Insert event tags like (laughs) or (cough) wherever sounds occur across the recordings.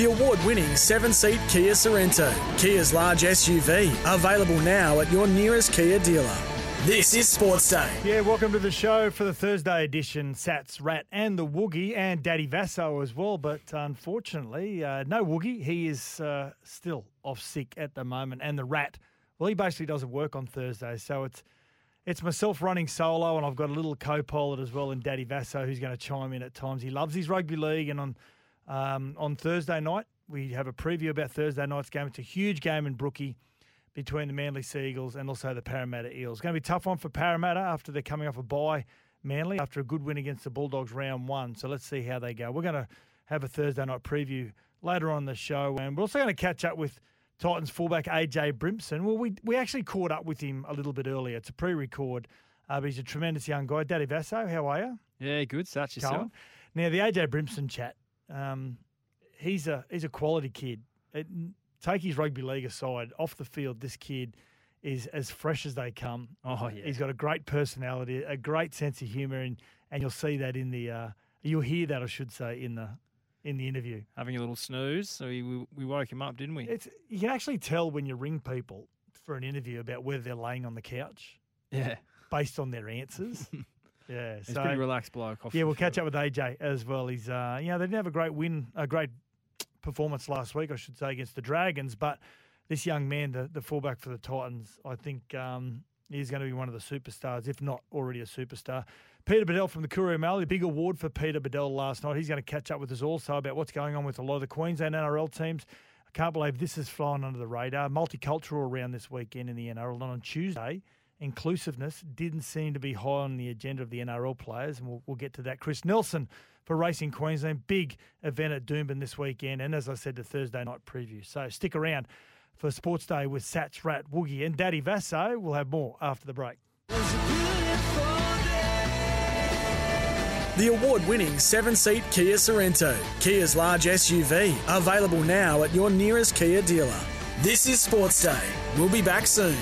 The award winning seven seat Kia Sorento, Kia's large SUV, available now at your nearest Kia dealer. This is Sports Day. Yeah, welcome to the show for the Thursday edition. Sats, Rat, and the Woogie, and Daddy Vasso as well. But unfortunately, uh, no Woogie. He is uh, still off sick at the moment. And the Rat, well, he basically doesn't work on Thursdays. So it's it's myself running solo, and I've got a little co pilot as well in Daddy Vasso who's going to chime in at times. He loves his rugby league, and on um, on Thursday night, we have a preview about Thursday night's game. It's a huge game in Brookie between the Manly Sea Eagles and also the Parramatta Eels. It's going to be a tough one for Parramatta after they're coming off a bye, Manly, after a good win against the Bulldogs round one. So let's see how they go. We're going to have a Thursday night preview later on the show, and we're also going to catch up with Titans fullback AJ Brimson. Well, we, we actually caught up with him a little bit earlier. It's a pre record, uh, but he's a tremendous young guy. Daddy Vasso, how are you? Yeah, good. Such yourself. Now, the AJ Brimson chat, um, he's a he's a quality kid. It, take his rugby league aside, off the field, this kid is as fresh as they come. Oh yeah, he's got a great personality, a great sense of humour, and and you'll see that in the uh, you'll hear that I should say in the in the interview. Having a little snooze, so we we woke him up, didn't we? It's you can actually tell when you ring people for an interview about whether they're laying on the couch. Yeah, based on their answers. (laughs) yeah, he's so, pretty relaxed bloke. Yeah, we'll catch up with AJ as well. He's uh, you know they didn't have a great win, a great performance last week, I should say, against the Dragons. But this young man, the, the fullback for the Titans, I think um, he's going to be one of the superstars, if not already a superstar. Peter Badel from the Courier Mail, a big award for Peter Badel last night. He's going to catch up with us also about what's going on with a lot of the Queensland NRL teams. I can't believe this is flying under the radar. Multicultural around this weekend in the NRL. And on Tuesday, inclusiveness didn't seem to be high on the agenda of the NRL players, and we'll, we'll get to that. Chris Nelson for Racing Queensland, big event at Doomben this weekend, and as I said, the Thursday night preview. So stick around for Sports Day with Sats, Rat, Woogie, and Daddy Vasso. We'll have more after the break. The award winning seven seat Kia Sorento, Kia's large SUV, available now at your nearest Kia dealer. This is Sports Day. We'll be back soon.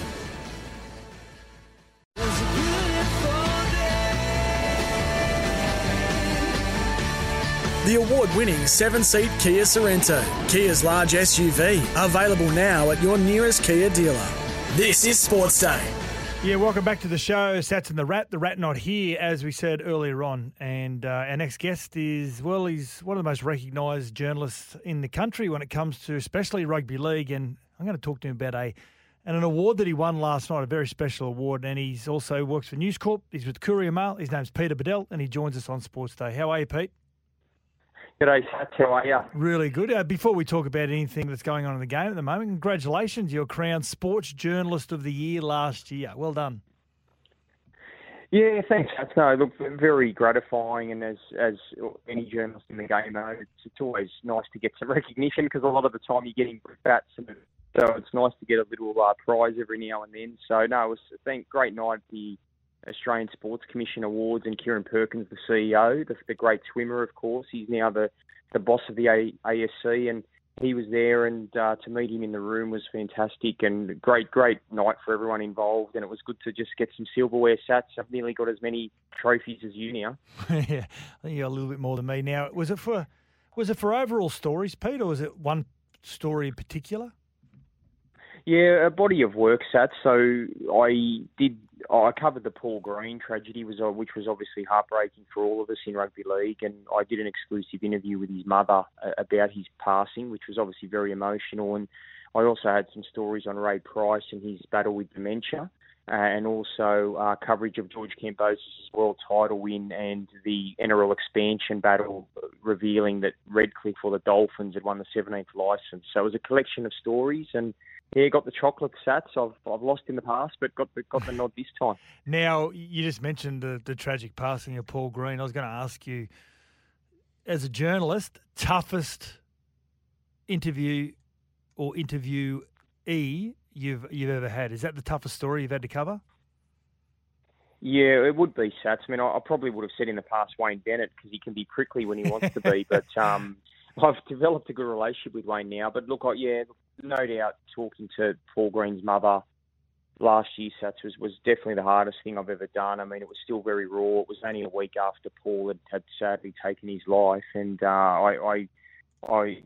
The award winning seven seat Kia Sorento, Kia's large SUV, available now at your nearest Kia dealer. This is Sports Day. Yeah, welcome back to the show. Sats and the Rat. The Rat not here, as we said earlier on. And uh, our next guest is, well, he's one of the most recognised journalists in the country when it comes to especially rugby league. And I'm going to talk to him about a and an award that he won last night, a very special award. And he's also works for News Corp. He's with Courier Mail. His name's Peter Badel, and he joins us on Sports Day. How are you, Pete? G'day, Sats. How are you? Really good. Uh, before we talk about anything that's going on in the game at the moment, congratulations. You're crowned Sports Journalist of the Year last year. Well done. Yeah, thanks. Sats. No, look, very gratifying, and as as any journalist in the game knows, it's, it's always nice to get some (laughs) recognition because a lot of the time you're getting bats, and so it's nice to get a little uh, prize every now and then. So no, it was a great night. At the Australian Sports Commission Awards, and Kieren Perkins, the CEO, the, the great swimmer, of course. He's now the, the boss of the a- ASC, and he was there, and uh, to meet him in the room was fantastic, and great, great night for everyone involved. And it was good to just get some silverware sats. I've nearly got as many trophies as you now. (laughs) yeah, I think you got a little bit more than me now. Was it for was it for overall stories, Pete, or was it one story in particular? Yeah, a body of work, Sat. So I did. I covered the Paul Green tragedy, was uh, which was obviously heartbreaking for all of us in rugby league, and I did an exclusive interview with his mother uh, about his passing, which was obviously very emotional. And I also had some stories on Ray Price and his battle with dementia. Uh, and also uh, coverage of George Kambosos' world title win and the NRL expansion battle, revealing that Redcliffe or the Dolphins had won the 17th license. So it was a collection of stories, and yeah, got the chocolate sats. I've I've lost in the past, but got the got the nod this time. (laughs) Now you just mentioned the the tragic passing of Paul Green. I was going to ask you, as a journalist, toughest interview or interviewee you've you've ever had. Is that the toughest story you've had to cover? Yeah, it would be Sats. I mean, I, I probably would have said in the past Wayne Bennett because he can be prickly when he wants to be, (laughs) but um, I've developed a good relationship with Wayne now. But look, I, yeah, no doubt talking to Paul Green's mother last year, Sats, was, was definitely the hardest thing I've ever done. I mean, it was still very raw. It was only a week after Paul had, had sadly taken his life, and uh, I, I I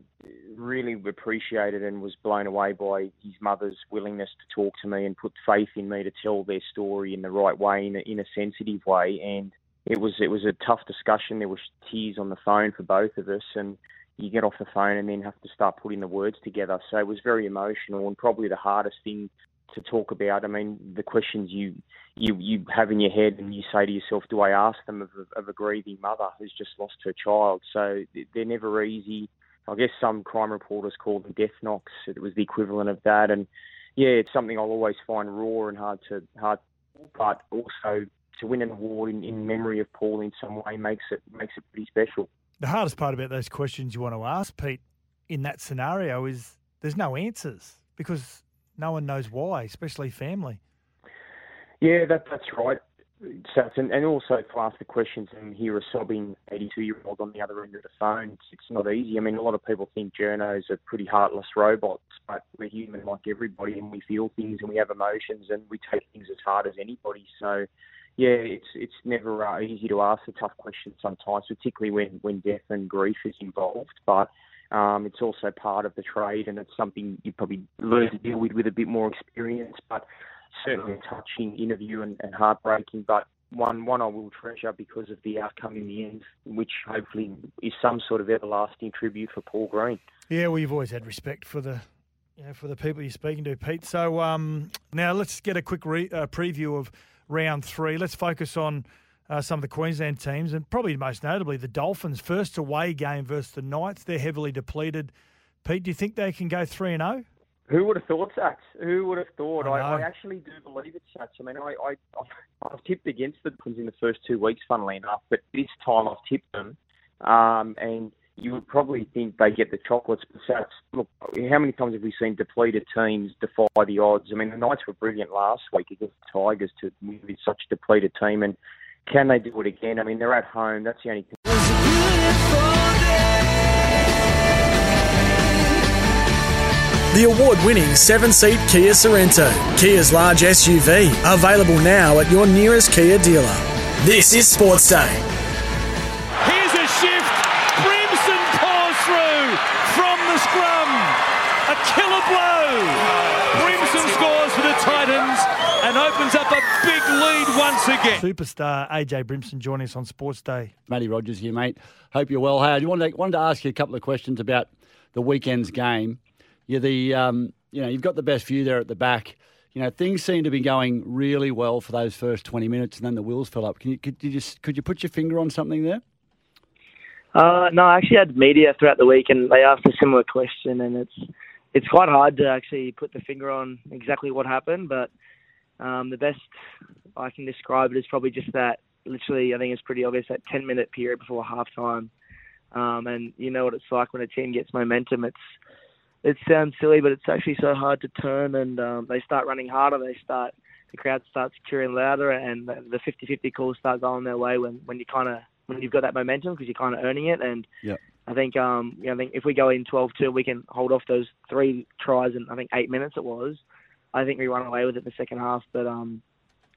really appreciated and was blown away by his mother's willingness to talk to me and put faith in me to tell their story in the right way, in a, in a sensitive way. And it was it was a tough discussion. There was tears on the phone for both of us, and you get off the phone and then have to start putting the words together. So it was very emotional and probably the hardest thing to talk about. I mean, the questions you you you have in your head and you say to yourself, do I ask them of of a grieving mother who's just lost her child? So they're never easy. I guess some crime reporters call them death knocks. It was the equivalent of that, and yeah, it's something I'll always find raw and hard to hard, but also to win an award in, in memory of Paul in some way makes it makes it pretty special. The hardest part about those questions you want to ask, Pete, in that scenario is there's no answers because no one knows why, especially family. Yeah, that that's right. And, and also to ask the questions and hear a sobbing 82 year old on the other end of the phone, it's, it's not easy. I mean, a lot of people think journos are pretty heartless robots, but we're human like everybody and we feel things and we have emotions and we take things as hard as anybody. So, yeah, it's it's never uh, easy to ask a tough question sometimes, particularly when, when death and grief is involved. But um, it's also part of the trade, and it's something you probably learn to deal with with a bit more experience. But certainly a touching interview and, and heartbreaking, but one one I will treasure because of the outcome in the end, which hopefully is some sort of everlasting tribute for Paul Green. Yeah, well, you've always had respect for the you know, for the people you're speaking to, Pete. So um, now let's get a quick re- uh, preview of round three. Let's focus on uh, some of the Queensland teams, and probably most notably the Dolphins' first away game versus the Knights. They're heavily depleted. Pete, do you think they can go three and zero? Who would have thought, Sats? Who would have thought? I, I, I actually do believe it, Sats. I mean, I, I, I've tipped against the Dolphins in the first two weeks, funnily enough, but this time I've tipped them, um, and you would probably think they get the chocolates. But Sats, look, how many times have we seen depleted teams defy the odds? I mean, the Knights were brilliant last week against the Tigers to win with such a depleted team, and can they do it again? I mean, they're at home. That's the only thing. The award winning seven seat Kia Sorento, Kia's large SUV, available now at your nearest Kia dealer. This is Sports Day. Here's a shift. Brimson pours through from the scrum. A killer blow. Brimson scores for the Titans and opens up a big lead once again. Superstar AJ Brimson joining us on Sports Day. Matty Rogers here, mate. Hope you're well. Hey, I wanted to, wanted to ask you a couple of questions about the weekend's game. You're the, um, you know, you've got the best view there at the back. You know, things seem to be going really well for those first 20 minutes, and then the wheels fell up. Can you, could you just, could you put your finger on something there? Uh, no, I actually had media throughout the week, and they asked a similar question, and it's it's quite hard to actually put the finger on exactly what happened. But um, the best I can describe it is probably just that. Literally, I think it's pretty obvious that 10 minute period before halftime, um, and you know what it's like when a team gets momentum. It's it sounds silly, but it's actually so hard to turn, and um, they start running harder. They start the crowd starts cheering louder, and the 50-50 calls start going their way when when you kind of when you've got that momentum because you're kind of earning it. And yep. I think um, you know, I think if we go in 12-2, we can hold off those three tries in I think eight minutes it was. I think we run away with it in the second half, but um,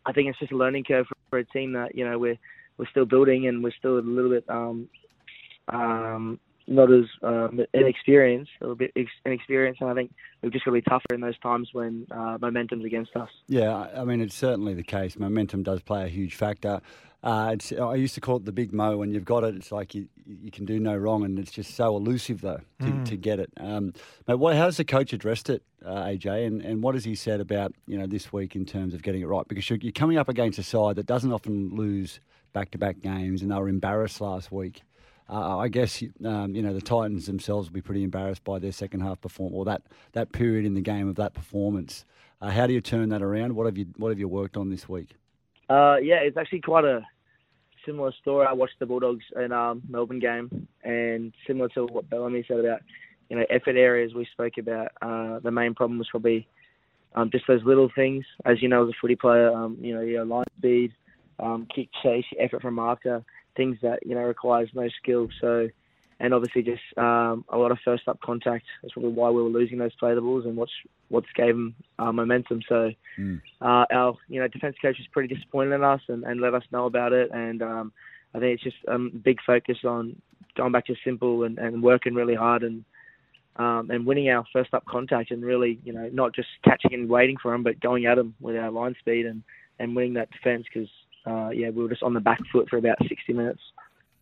I think it's just a learning curve for, for a team that you know we're we're still building and we're still a little bit um, um, not as um, inexperienced, a little bit inexperienced, and I think we've just got to be tougher in those times when uh, momentum's against us. Yeah, I mean it's certainly the case. Momentum does play a huge factor. Uh, I used to call it the big mo. When you've got it, it's like you, you can do no wrong, and it's just so elusive though to, mm. to get it. Um, but what, how's the coach addressed it, uh, AJ, and, and what has he said about you know this week in terms of getting it right? Because you're, you're coming up against a side that doesn't often lose back-to-back games, and they were embarrassed last week uh, I guess um, you know the Titans themselves will be pretty embarrassed by their second half performance or that, that period in the game of that performance. Uh, how do you turn that around? What have you What have you worked on this week? Uh, yeah, it's actually quite a similar story. I watched the Bulldogs in um, Melbourne game, and similar to what Bellamy said about you know effort areas we spoke about. Uh, the main problem was probably um, just those little things. As you know, as a footy player, um, you know your line speed, um, kick chase, effort from marker things that you know requires no skill. So, and obviously just um, a lot of first up contact. That's probably why we were losing those play the balls and what's what's gave them uh, momentum. So, mm. uh, our you know defense coach was pretty disappointed in us and, and let us know about it. And um, I think it's just a um, big focus on going back to simple and, and working really hard and um, and winning our first up contact and really, you know, not just catching and waiting for them, but going at them with our line speed and, and winning that defence because, uh, yeah, we were just on the back foot for about 60 minutes.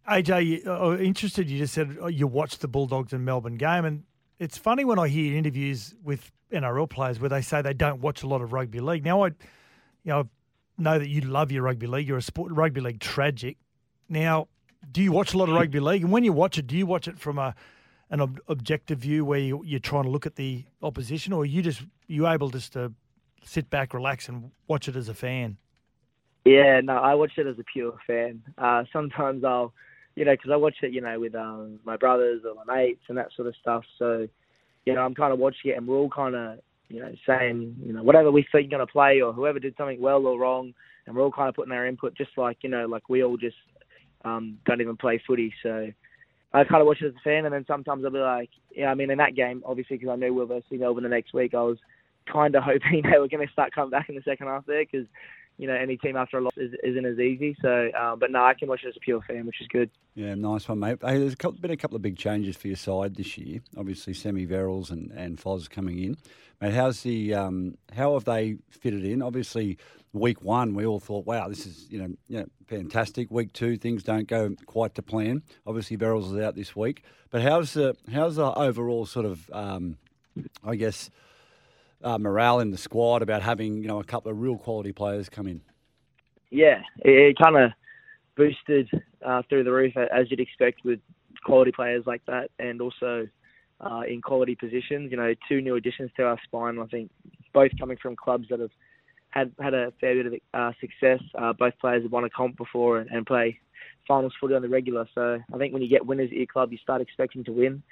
AJ, uh, interested, you just said oh, you watched the Bulldogs and Melbourne game. And it's funny when I hear interviews with NRL players where they say they don't watch a lot of rugby league. Now, I you know, know that you love your rugby league. You're a sport, rugby league tragic. Now, do you watch a lot of rugby league? And when you watch it, do you watch it from a an ob- objective view where you, you're trying to look at the opposition, or are you just you able just to sit back, relax, and watch it as a fan? Yeah, no, I watch it as a pure fan. Uh, sometimes I'll, you know, because I watch it, you know, with um, my brothers or my mates and that sort of stuff. So, you know, I'm kind of watching it, and we're all kind of, you know, saying, you know, whatever we think to play, or whoever did something well or wrong, and we're all kind of putting our input, just like you know, like we all just um, don't even play footy. So I kind of watch it as a fan, and then sometimes I'll be like, yeah, I mean, in that game, obviously, because I knew we were versus Melbourne the next week, I was kind of (laughs) hoping they were going to start coming back in the second half there, because you know any team after a loss is, not as easy. So, um, but no, I can watch it as a pure fan, which is good. Yeah, nice one, mate. Hey, there's been a couple of big changes for your side this year. Obviously, Semi Verrills and and Foz coming in. Mate, how's the um, how have they fitted in? Obviously week one, we all thought, wow, this is you know, know, fantastic. Week two, things don't go quite to plan. Obviously, Verrills is out this week, but how's the how's the overall sort of, um, I guess, uh, morale in the squad about having you know a couple of real quality players come in? Yeah, it, it kind of boosted uh, through the roof as you'd expect with quality players like that, and also. Uh, in quality positions, you know, two new additions to our spine. I think both coming from clubs that have had had a fair bit of uh, success. Uh, both players have won a comp before and, and play finals footy on the regular. So I think when you get winners at your club, you start expecting to win.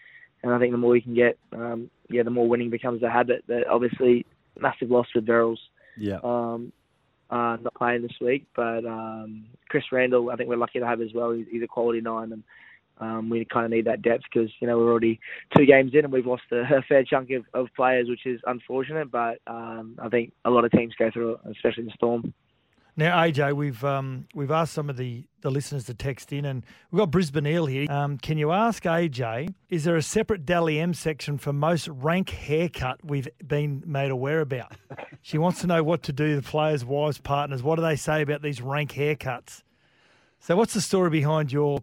And I think the more you can get, um, yeah, the more winning becomes a habit. But obviously, massive loss with Verrills. Yeah. Um, uh, not playing this week, but um, Chris Randall, I think we're lucky to have as well. He's, he's a quality nine, and um, we kind of need that depth because you know we're already two games in and we've lost a, (laughs) a fair chunk of, of, players, which is unfortunate. But um, I think a lot of teams go through it, especially in the Storm. Now, AJ, we've um, we've asked some of the, the listeners to text in, and we've got Brisbane Eel here. Um, can you ask AJ, is there a separate Dally M section for most rank haircut we've been made aware about? (laughs) she wants to know what to do, the players' wives, partners. What do they say about these rank haircuts? So, what's the story behind your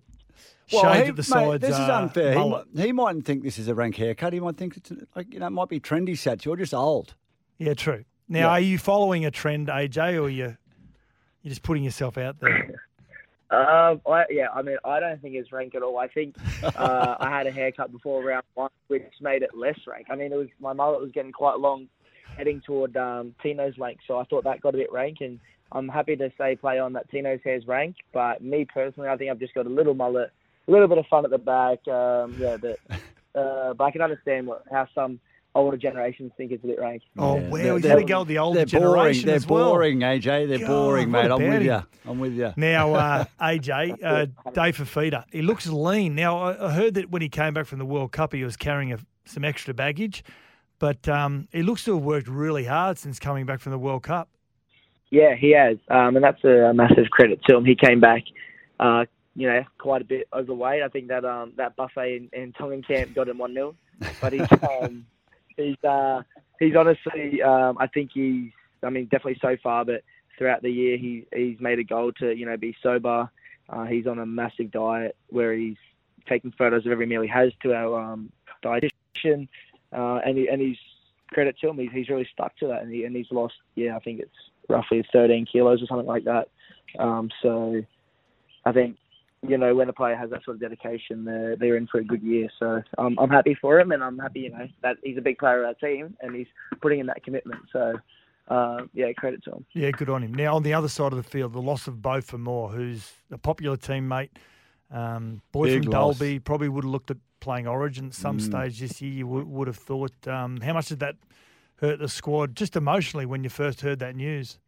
well, he, the sides. Mate, this uh, is unfair. He, he, mightn't think this is a rank haircut. He might think it's like you know, it might be trendy. Sats, you're just old. Yeah, true. Now, yeah. are you following a trend, AJ, or you you're just putting yourself out there? (laughs) Um, I, yeah, I mean, I don't think it's rank at all. I think uh, I had a haircut before round one, which made it less rank. I mean, it was my mullet was getting quite long, heading toward um, Tino's length, so I thought that got a bit rank, and I'm happy to say play on that Tino's hair's rank. But me personally, I think I've just got a little mullet a little bit of fun at the back. Um, yeah, but uh, but I can understand what, how some older generations think it's a bit rank. Oh, yeah. well, we got to go with the older they're boring. They're well. boring, AJ. They're God, boring, mate. I'm with you. I'm with you. Now, (laughs) uh, AJ, uh, Dave Fifita, he looks lean. Now, I heard that when he came back from the World Cup, he was carrying a, some extra baggage, but um, he looks to have worked really hard since coming back from the World Cup. Yeah, he has, um, and that's a massive credit to him. He came back, uh, you know, quite a bit overweight. I think that um, that buffet in, in Tongan camp got him one 0 but he's (laughs) um, he's uh, he's honestly, um, I think he's, I mean, definitely so far, but throughout the year he he's made a goal to you know be sober. Uh, he's on a massive diet where he's taking photos of every meal he has to our um, dietitian, uh, and he, and he's credit to him. He's, he's really stuck to that, and, he, and he's lost yeah I think it's roughly 13 kilos or something like that. Um, so I think you know, when a player has that sort of dedication, they're, they're in for a good year. So um, I'm happy for him, and I'm happy, you know, that he's a big player of our team, and he's putting in that commitment. So, uh, yeah, credit to him. Yeah, good on him. Now, on the other side of the field, the loss of Beau for Fermor, who's a popular teammate, um, boy big from loss. Dalby, probably would have looked at playing Origin at some mm. stage this year. You would, would have thought. Um, how much did that hurt the squad, just emotionally, when you first heard that news?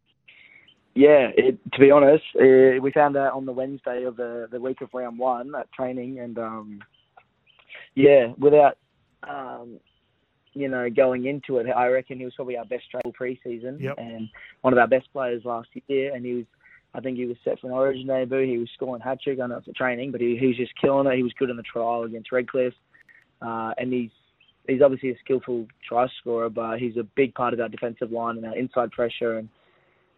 Yeah, it, to be honest, uh, we found out on the Wednesday of the the week of round one at training, and um, yeah, without um, you know going into it, I reckon he was probably our best travel preseason yep. and one of our best players last year, and he was I think he was set for an Origin debut. He was scoring hat trick. I know it's a training, but he, he was just killing it. He was good in the trial against Redcliffe, uh, and he's he's obviously a skillful try scorer, but he's a big part of our defensive line and our inside pressure and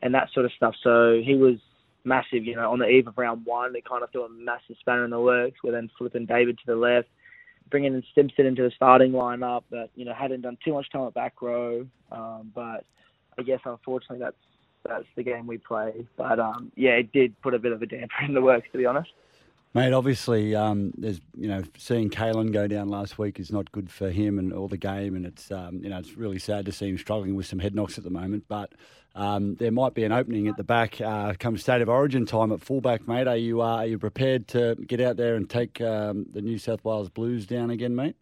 and that sort of stuff. So he was massive. You know, on the eve of round one, they kind of threw a massive spanner in the works. We're then flipping David to the left, bringing in Stimson into the starting lineup. But you know, hadn't done too much time at back row. Um, but I guess unfortunately that's that's the game we play. But um, yeah, it did put a bit of a damper in the works, to be honest. Mate, obviously, um, there's you know seeing Kalyn go down last week is not good for him and all the game, and it's um, you know it's really sad to see him struggling with some head knocks at the moment. But um, there might be an opening at the back uh, come state of origin time at fullback, mate. Are you uh, are you prepared to get out there and take um, the New South Wales Blues down again, mate?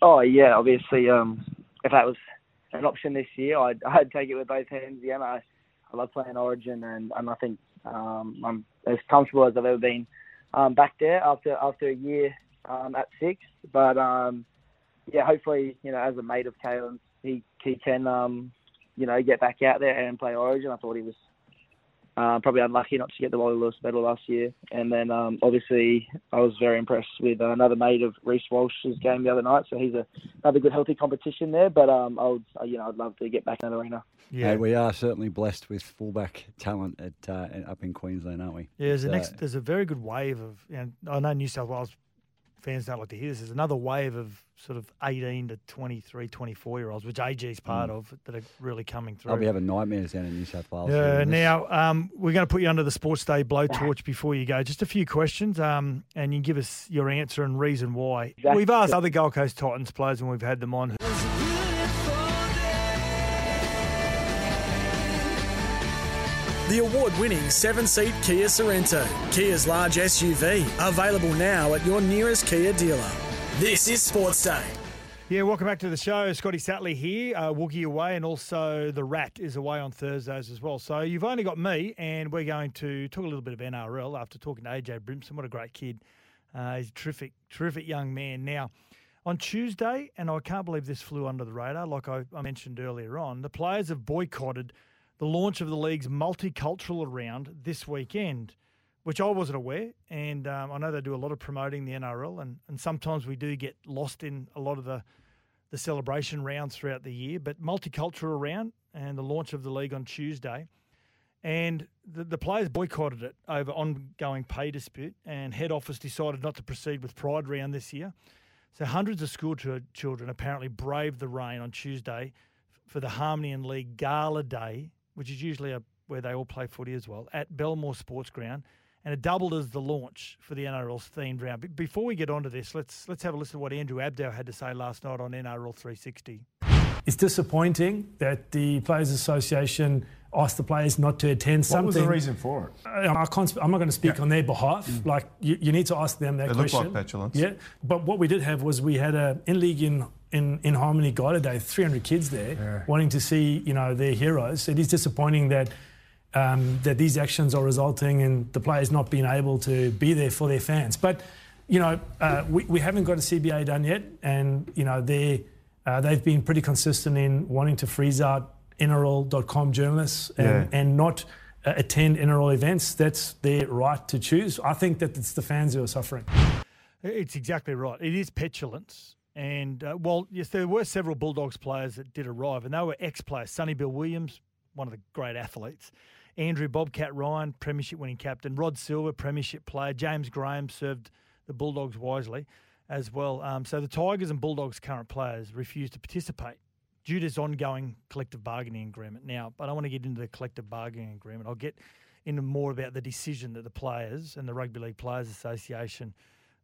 Oh yeah, obviously, um, if that was an option this year, I'd, (laughs) I'd take it with both hands. Yeah, I, I love playing Origin, and, and I think um, I'm as comfortable as I've ever been um, back there after after a year um, at six. But um, yeah, hopefully, you know, as a mate of Kalyn's, he he can um, you know get back out there and play Origin. I thought he was uh, probably unlucky not to get the Wally Lewis medal last year. And then um, obviously I was very impressed with another mate of Reece Walsh's game the other night. So he's a, another good healthy competition there. But um, I would you know I'd love to get back in that arena. Yeah, hey, we are certainly blessed with fullback talent at uh, up in Queensland, aren't we? Yeah, there's a next. There's a very good wave of. You know, I know New South Wales fans don't like to hear this. There's another wave of sort of 18 to 23, 24 year olds, which AJ's part mm. of, that are really coming through. I'll be having nightmares down in New South Wales. Yeah. Now um, we're going to put you under the Sports Day blowtorch (laughs) before you go. Just a few questions, um, and you give us your answer and reason why. Exactly. We've asked other Gold Coast Titans players when we've had them on. The award winning seven seat Kia Sorento, Kia's large SUV, available now at your nearest Kia dealer. This is Sports Day. Yeah, welcome back to the show. Scotty Sattler here, uh, Woogie away, and also the Rat is away on Thursdays as well. So you've only got me, and we're going to talk a little bit of NRL after talking to AJ Brimson. What a great kid. Uh, he's a terrific, terrific young man. Now, on Tuesday, and I can't believe this flew under the radar, like I, I mentioned earlier on, the players have boycotted – the launch of the league's multicultural round this weekend, which I wasn't aware. And um, I know they do a lot of promoting the NRL, and, and sometimes we do get lost in a lot of the, the celebration rounds throughout the year. But multicultural round and the launch of the league on Tuesday. And the, the players boycotted it over ongoing pay dispute, and head office decided not to proceed with Pride round this year. So hundreds of school children apparently braved the rain on Tuesday for the Harmony and League Gala Day which is usually a, where they all play footy as well, at Belmore Sports Ground, and it doubled as the launch for the NRL's themed round. But before we get on to this, let's let's have a listen to what Andrew Abdo had to say last night on NRL 360. It's disappointing that the Players Association asked the players not to attend what something. What was the reason for it? I can't, I'm not going to speak yeah. on their behalf. Mm. Like you, you, need to ask them that it question. It looked like petulance. Yeah, but what we did have was we had an in league in in, in Harmony Gala Day, 300 kids there yeah. wanting to see, you know, their heroes. It is disappointing that um, that these actions are resulting in the players not being able to be there for their fans. But, you know, uh, we, we haven't got a CBA done yet, and, you know, they uh, they've been pretty consistent in wanting to freeze out NRL.com journalists and, yeah. and not uh, attend NRL events. That's their right to choose. I think that it's the fans who are suffering. It's exactly right. It is petulance and uh, well, yes, there were several Bulldogs players that did arrive, and they were ex players. Sonny Bill Williams, one of the great athletes. Andrew Bobcat Ryan, Premiership winning captain. Rod Silva, Premiership player. James Graham served the Bulldogs wisely as well. Um, so the Tigers and Bulldogs current players refused to participate due to this ongoing collective bargaining agreement. Now, but I want to get into the collective bargaining agreement. I'll get into more about the decision that the players and the Rugby League Players Association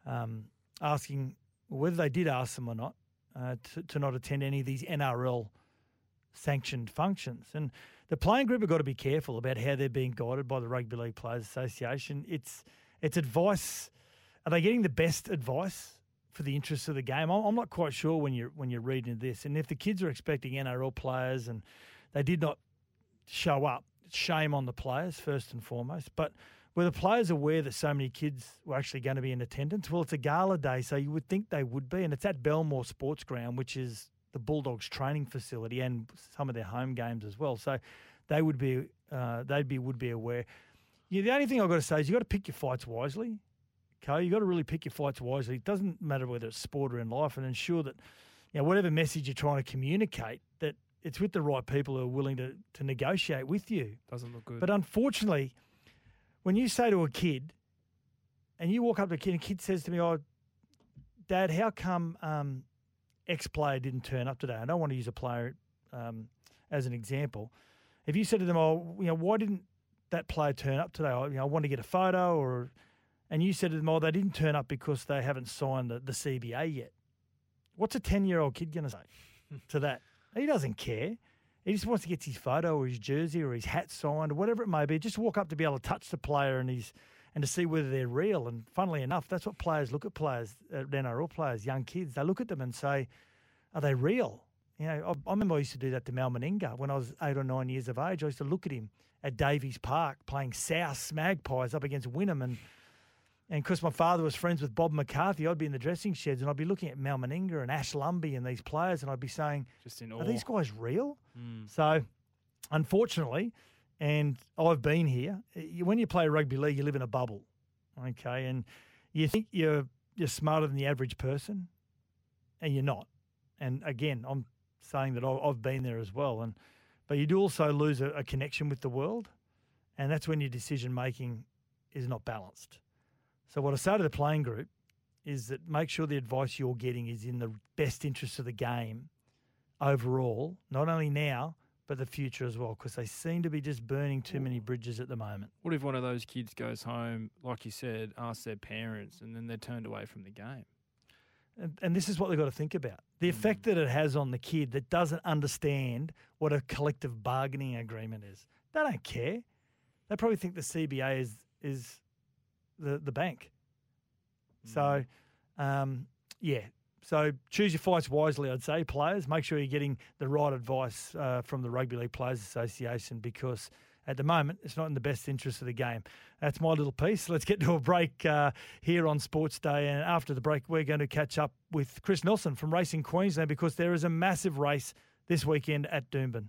um, asking whether they did ask them or not uh, to, to, not attend any of these NRL sanctioned functions. And the playing group have got to be careful about how they're being guided by the Rugby League Players Association. It's it's advice. Are they getting the best advice for the interests of the game? I'm, not quite sure when you're when you're reading this. And if the kids are expecting NRL players and they did not show up, shame on the players first and foremost. But were the players aware that so many kids were actually going to be in attendance? Well, it's a gala day, so you would think they would be, and it's at Belmore Sports Ground, which is the Bulldogs training facility and some of their home games as well. So they would be, uh, they'd be would be aware. Yeah, the only thing I've got to say is you've got to pick your fights wisely. Okay, you've got to really pick your fights wisely. It doesn't matter whether it's sport or in life, and ensure that you know whatever message you're trying to communicate, that it's with the right people who are willing to to negotiate with you. Doesn't look good. But unfortunately, when you say to a kid, and you walk up to a kid, and a kid says to me, "Oh, Dad, how come um, X player didn't turn up today?" I don't want to use a player um, as an example. If you said to them, "Oh, you know, why didn't that player turn up today? I, you know, I want to get a photo," or and you said to them, "Oh, they didn't turn up because they haven't signed the, the CBA yet." What's a ten-year-old kid going to say to that? He doesn't care. He just wants to get his photo or his jersey or his hat signed or whatever it may be. Just walk up to be able to touch the player and his and to see whether they're real. And funnily enough, that's what players look at players, uh, NRL players, young kids. They look at them and say, "Are they real?" You know, I, I remember I used to do that to Mal Meninga when I was eight or nine years of age. I used to look at him at Davies Park playing South Magpies up against Wynnum and. And because my father was friends with Bob McCarthy, I'd be in the dressing sheds and I'd be looking at Mal Meninga and Ash Lumby and these players, and I'd be saying, Just in Are these guys real? Mm. So, unfortunately, and I've been here, when you play rugby league, you live in a bubble, okay? And you think you're you're smarter than the average person, and you're not. And again, I'm saying that I've been there as well. And but you do also lose a, a connection with the world, and that's when your decision making is not balanced. So what I say to the playing group is that make sure the advice you're getting is in the best interest of the game overall, not only now but the future as well, because they seem to be just burning too many bridges at the moment. What if one of those kids goes home, like you said, asks their parents, and then they're turned away from the game? And, and this is what they've got to think about the hmm. effect that it has on the kid that doesn't understand what a collective bargaining agreement is. They don't care. They probably think the CBA is is the the bank. So, um, yeah. So choose your fights wisely. I'd say players make sure you're getting the right advice uh, from the Rugby League Players Association because at the moment it's not in the best interest of the game. That's my little piece. Let's get to a break uh, here on Sports Day, and after the break we're going to catch up with Chris Nelson from Racing Queensland because there is a massive race this weekend at Doomben.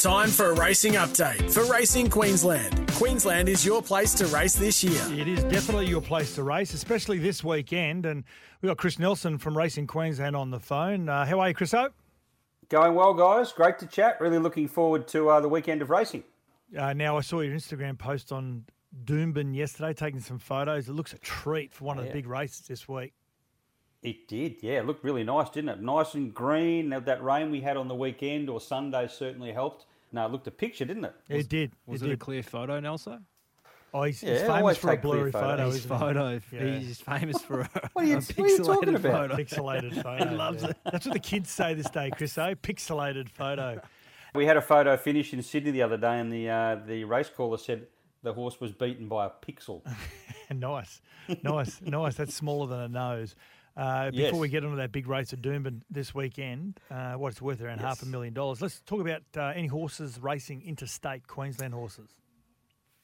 Time for a racing update for Racing Queensland. Queensland is your place to race this year. It is definitely your place to race, especially this weekend. And we've got Chris Nelson from Racing Queensland on the phone. Uh, how are you, Chris? O? Going well, guys. Great to chat. Really looking forward to uh, the weekend of racing. Uh, now, I saw your Instagram post on Doomben yesterday, taking some photos. It looks a treat for one of the big races this week. It did, yeah. It looked really nice, didn't it? Nice and green. That rain we had on the weekend or Sunday certainly helped. No, it looked a picture, didn't it? it did. Was it it, a clear photo, Nelson? Oh, he's, Yeah, he's famous for a take blurry photo. photos. His isn't he? photo. Yeah. He's famous for a, What are you- a what are you talking pixelated about? photo. Pixelated (laughs) photo. he loves yeah. it. That's what the kids say this day, Chris. Eh? Pixelated photo. (laughs) We had a photo finish in Sydney the other day, and the uh, the race caller said the horse was beaten by a pixel. (laughs) nice, nice, nice. That's smaller than a nose. Uh, before Yes. we get onto that big race at Doomben this weekend, uh, what it's worth around half a million dollars. Let's talk about uh, any horses racing interstate Queensland horses.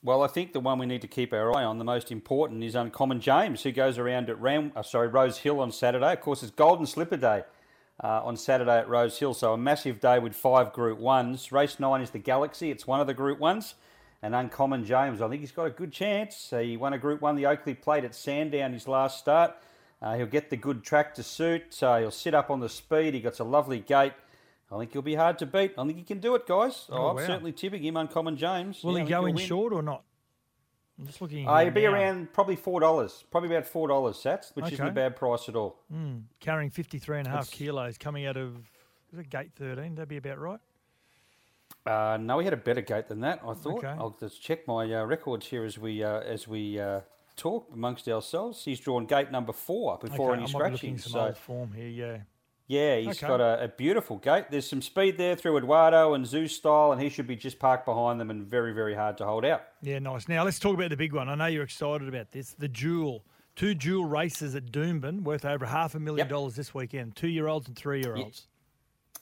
Well, I think the one we need to keep our eye on, the most important, is Uncommon James, who goes around at Ram, uh, sorry Rose Hill on Saturday. Of course, it's Golden Slipper Day uh, on Saturday at Rose Hill, so a massive day with five Group Ones. Race nine is the Galaxy; it's one of the Group Ones. And Uncommon James, I think he's got a good chance. He won a Group One, the Oakley Plate at Sandown, his last start. Uh, he'll get the good track to suit. Uh, he'll sit up on the speed. He got a lovely gate. I think he'll be hard to beat. I think he can do it, guys. Oh, I'm wow. certainly tipping him, Uncommon James. Will Yeah, he go in win. short or not? I'm just looking. Uh, he'd be now. around probably four dollars, probably about four dollars, Sats, which isn't a bad price at all. Mm, carrying 53 and a half It's- kilos coming out of is it gate 13. That'd be about right. Uh, no, he had a better gate than that. I thought. Okay. I'll just check my uh, records here as we uh, as we uh, talk amongst ourselves. He's drawn gate number four before okay, any I might be scratching. So form here. Yeah. Yeah, he's Okay. got a, a beautiful gate. There's some speed there through Eduardo and Zoustyle, and he should be just parked behind them and very, very hard to hold out. Yeah, nice. Now let's talk about the big one. I know you're excited about this. The duel. Two dual races at Doomben worth over half a million Yep. dollars this weekend. Two year olds and three year olds.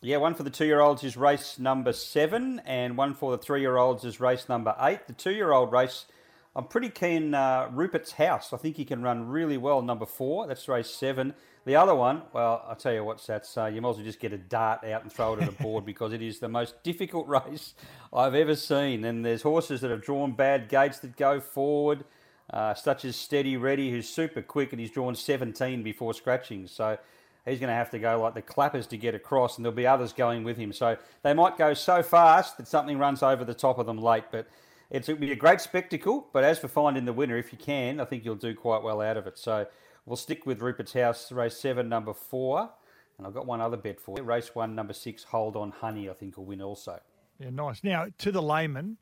Yeah, one for the two year olds is race number seven, and one for the three year olds is race number eight. The two year old race, I'm pretty keen. Uh, Rupert's House, I think he can run really well. Number four, that's race seven. The other one, well, I'll tell you what, Sats, uh, you might as well just get a dart out and throw it at a board (laughs) because it is the most difficult (laughs) race I've ever seen. And there's horses that have drawn bad gates that go forward, uh, such as Steady Ready, who's super quick and he's drawn 17 before scratching. So he's going to have to go like the clappers to get across, and there'll be others going with him. So they might go so fast that something runs over the top of them late. But it's, it'll be a great spectacle. But as for finding the winner, if you can, I think you'll do quite well out of it. So we'll stick with Rupert's House, race seven, number four. And I've got one other bet for you. Race one, number six, Hold On Honey, I think will win also. Yeah, nice. Now, to the layman,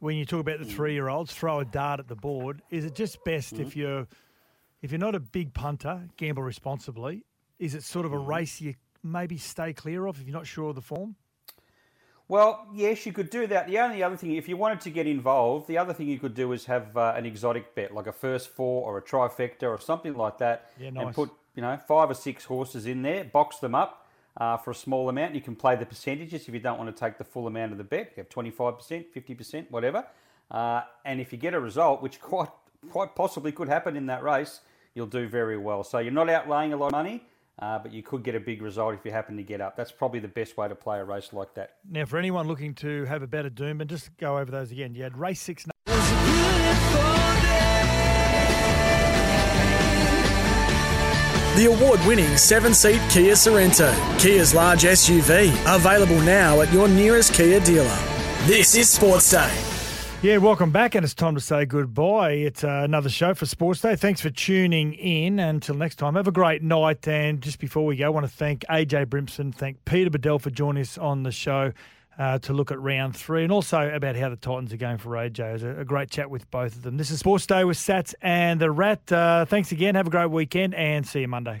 when you talk about the mm. three year olds, throw a dart at the board. Is it just best if mm-hmm. you're if you're not a big punter, gamble responsibly? Is it sort of a mm-hmm. race you maybe stay clear of if you're not sure of the form? Well, yes, you could do that. The only other thing, if you wanted to get involved, the other thing you could do is have uh, an exotic bet, like a first four or a trifecta or something like that, Yeah, and put you know five or six horses in there, box them up uh, for a small amount. You can play the percentages if you don't want to take the full amount of the bet. You have twenty five percent, fifty percent, whatever. Uh, and if you get a result, which quite quite possibly could happen in that race, you'll do very well. So you're not outlaying a lot of money. Uh, but you could get a big result if you happen to get up. That's probably the best way to play a race like that. Now, for anyone looking to have a better doom, and just go over those again. You had race six. The award winning seven seat Kia Sorento, Kia's large SUV, available now at your nearest Kia dealer. This is Sports Day. Yeah, welcome back, and it's time to say goodbye. It's uh, another show for Sports Day. Thanks for tuning in. Until next time, have a great night. And just before we go, I want to thank AJ Brimson, thank Peter Badel for joining us on the show uh, to look at round three and also about how the Titans are going for AJ. It was a, a great chat with both of them. This is Sports Day with Sats and the Rat. Uh, thanks again. Have a great weekend, and see you Monday.